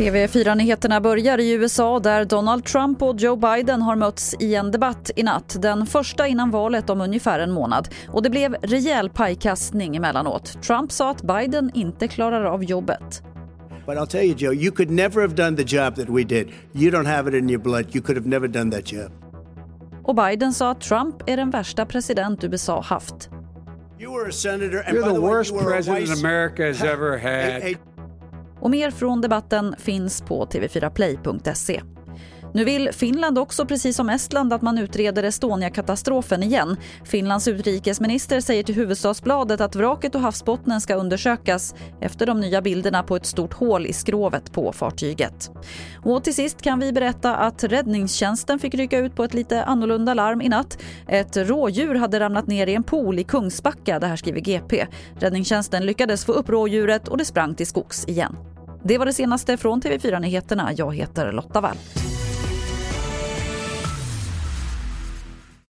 TV4-nyheterna börjar i USA där Donald Trump och Joe Biden har mötts i en debatt i natt. Den första innan valet om ungefär en månad. Och det blev rejäl pajkastning emellanåt. Trump sa att Biden inte klarar av jobbet. But I'll tell you, Joe, you could never have done the job that we did. You don't have it in your blood. You could have never done that job. Och Biden sa att Trump är den värsta president USA haft. You were a senator, and You're the the way, worst a president vice- America has ever had. Och mer från debatten finns på tv4play.se. Nu vill Finland också, precis som Estland, att man utreder Estonia-katastrofen igen. Finlands utrikesminister säger till Huvudstadsbladet att vraket och havsbottnen ska undersökas efter de nya bilderna på ett stort hål i skrovet på fartyget. Och till sist kan vi berätta att räddningstjänsten fick rycka ut på ett lite annorlunda larm i natt. Ett rådjur hade ramlat ner i en pool i Kungsbacka, det här skriver GP. Räddningstjänsten lyckades få upp rådjuret och det sprang till skogs igen. Det var det senaste från TV4 Nyheterna. Jag heter Lotta Wall.